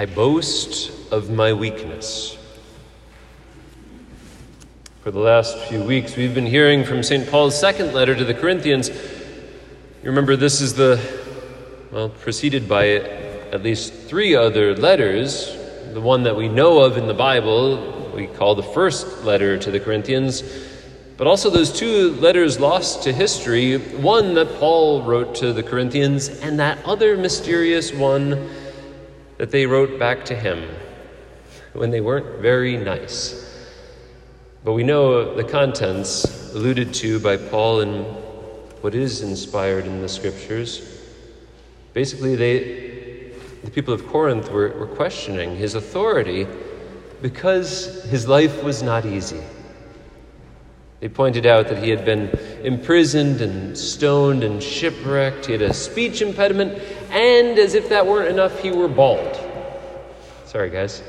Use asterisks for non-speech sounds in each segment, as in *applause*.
I boast of my weakness. For the last few weeks, we've been hearing from St. Paul's second letter to the Corinthians. You remember, this is the, well, preceded by it, at least three other letters. The one that we know of in the Bible, we call the first letter to the Corinthians, but also those two letters lost to history one that Paul wrote to the Corinthians, and that other mysterious one that they wrote back to him when they weren't very nice. But we know the contents alluded to by Paul in what is inspired in the scriptures. Basically, they, the people of Corinth were, were questioning his authority because his life was not easy. They pointed out that he had been imprisoned and stoned and shipwrecked. He had a speech impediment, and as if that weren't enough, he were bald. Sorry, guys.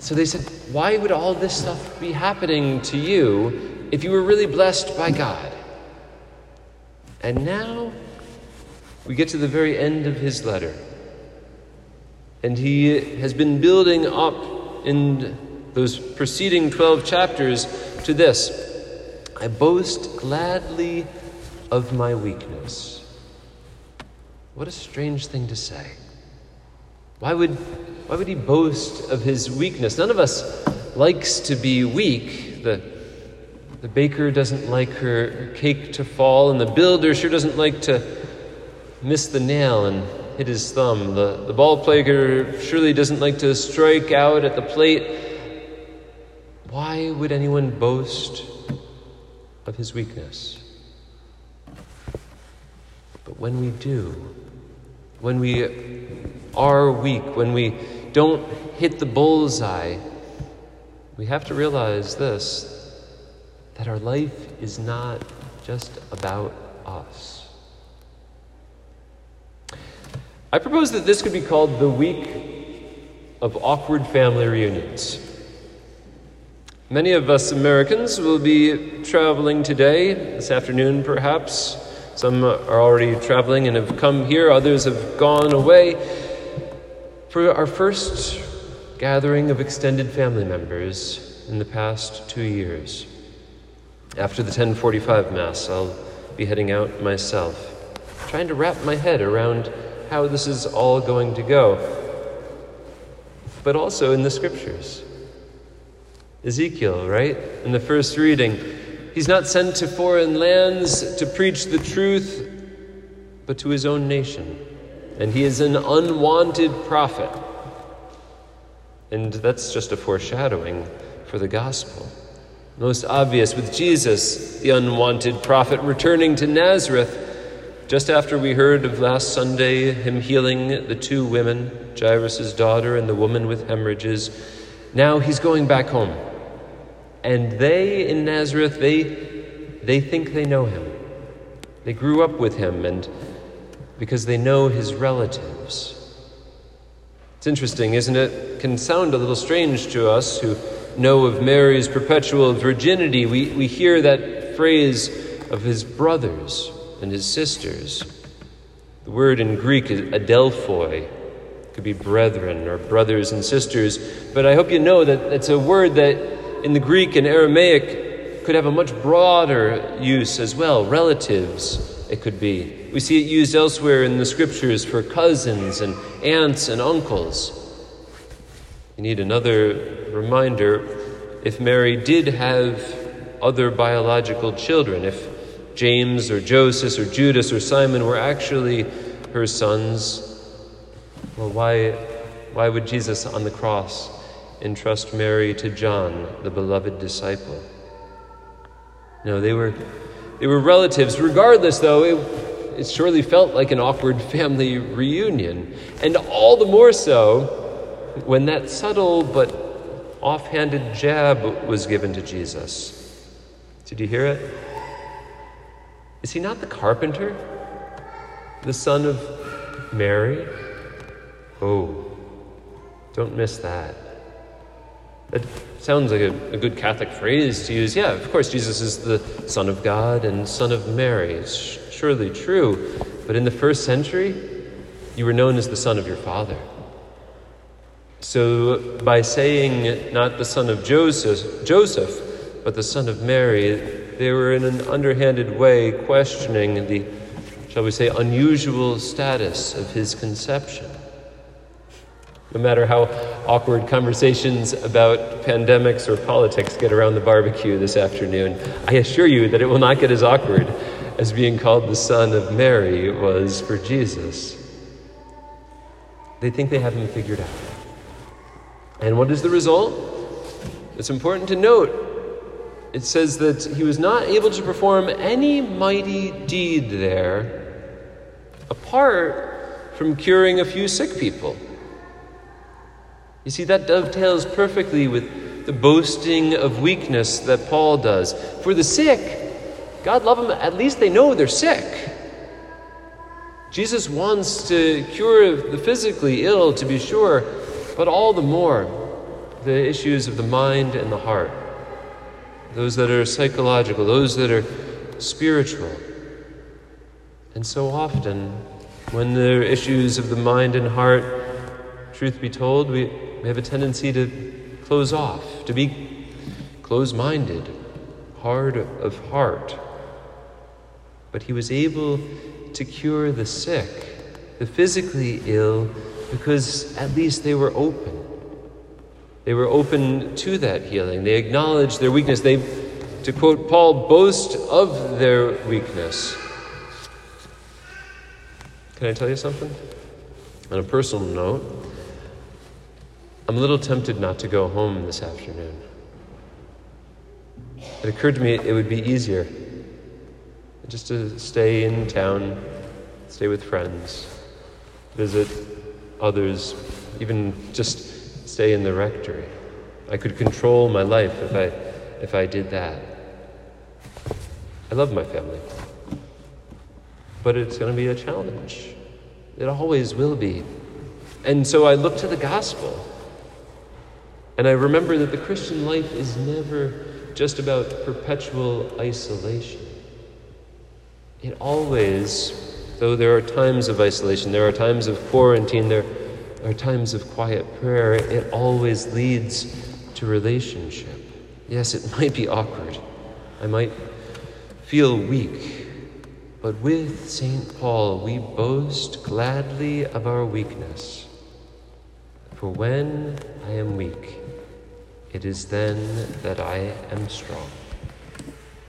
So they said, Why would all this stuff be happening to you if you were really blessed by God? And now we get to the very end of his letter. And he has been building up in those preceding 12 chapters to this I boast gladly of my weakness. What a strange thing to say. Why would, why would he boast of his weakness? None of us likes to be weak. The, the baker doesn't like her cake to fall, and the builder sure doesn't like to miss the nail and hit his thumb. The, the ball player surely doesn't like to strike out at the plate. Why would anyone boast of his weakness? But when we do, when we are weak, when we don't hit the bullseye, we have to realize this that our life is not just about us. I propose that this could be called the week of awkward family reunions. Many of us Americans will be traveling today, this afternoon perhaps. Some are already traveling and have come here, others have gone away for our first gathering of extended family members in the past two years. After the 1045 Mass, I'll be heading out myself, trying to wrap my head around how this is all going to go. But also in the scriptures. Ezekiel, right? In the first reading, he's not sent to foreign lands to preach the truth, but to his own nation. And he is an unwanted prophet. And that's just a foreshadowing for the gospel. Most obvious with Jesus, the unwanted prophet, returning to Nazareth just after we heard of last Sunday him healing the two women, Jairus' daughter and the woman with hemorrhages. Now he's going back home. And they in Nazareth, they, they think they know him. They grew up with him and because they know his relatives. It's interesting, isn't it? it? Can sound a little strange to us who know of Mary's perpetual virginity. We, we hear that phrase of his brothers and his sisters. The word in Greek is adelphoi. Could be brethren or brothers and sisters. But I hope you know that it's a word that in the Greek and Aramaic could have a much broader use as well. Relatives, it could be. We see it used elsewhere in the scriptures for cousins and aunts and uncles. You need another reminder if Mary did have other biological children, if James or Joseph or Judas or Simon were actually her sons, well, why, why would Jesus on the cross entrust Mary to John, the beloved disciple. No, they were, they were relatives. Regardless, though, it, it surely felt like an awkward *laughs* family reunion. And all the more so when that subtle but offhanded jab was given to Jesus. Did you hear it? Is he not the carpenter? The son of Mary? Oh, don't miss that. That sounds like a, a, good Catholic phrase to use. Yeah, of course, Jesus is the Son of God and Son of Mary. It's surely true. But in the first century, you were known as the Son of your Father. So, by saying not the son of Joseph, Joseph, but the son of Mary, they were in an underhanded way questioning the, shall we say, unusual status of his conception. No matter how awkward conversations about pandemics or politics get around the barbecue this afternoon, I assure you that it will not get as awkward as being called the son of Mary was for Jesus. They think they have him figured out. And what is the result? It's important to note. It says that he was not able to perform any mighty deed there apart from curing a few sick people. You see, that dovetails perfectly with the boasting of weakness that Paul does. For the sick, God love them, at least they know they're sick. Jesus wants to cure the physically ill, to be sure, but all the more the issues of the mind and the heart, those that are psychological, those that are spiritual. And so often, when there are issues of the mind and heart, truth be told, we have a tendency to close off, to be close minded, hard of heart. But he was able to cure the sick, the physically ill, because at least they were open. They were open to that healing. They acknowledged their weakness. They, to quote Paul, boast of their weakness. Can I tell you something? On a personal note, I'm a little tempted not to go home this afternoon. It occurred to me it would be easier just to stay in town, stay with friends, visit others, even just stay in the rectory. I could control my life if I, if I did that. I love my family, but it's going to be a challenge. It always will be. And so I look to the gospel. And I remember that the Christian life is never just about perpetual isolation. It always, though there are times of isolation, there are times of quarantine, there are times of quiet prayer, it always leads to relationship. Yes, it *laughs* might be awkward. I might feel weak. But with St. Paul, we boast gladly of our weakness. For when I am weak, it is then that I am strong.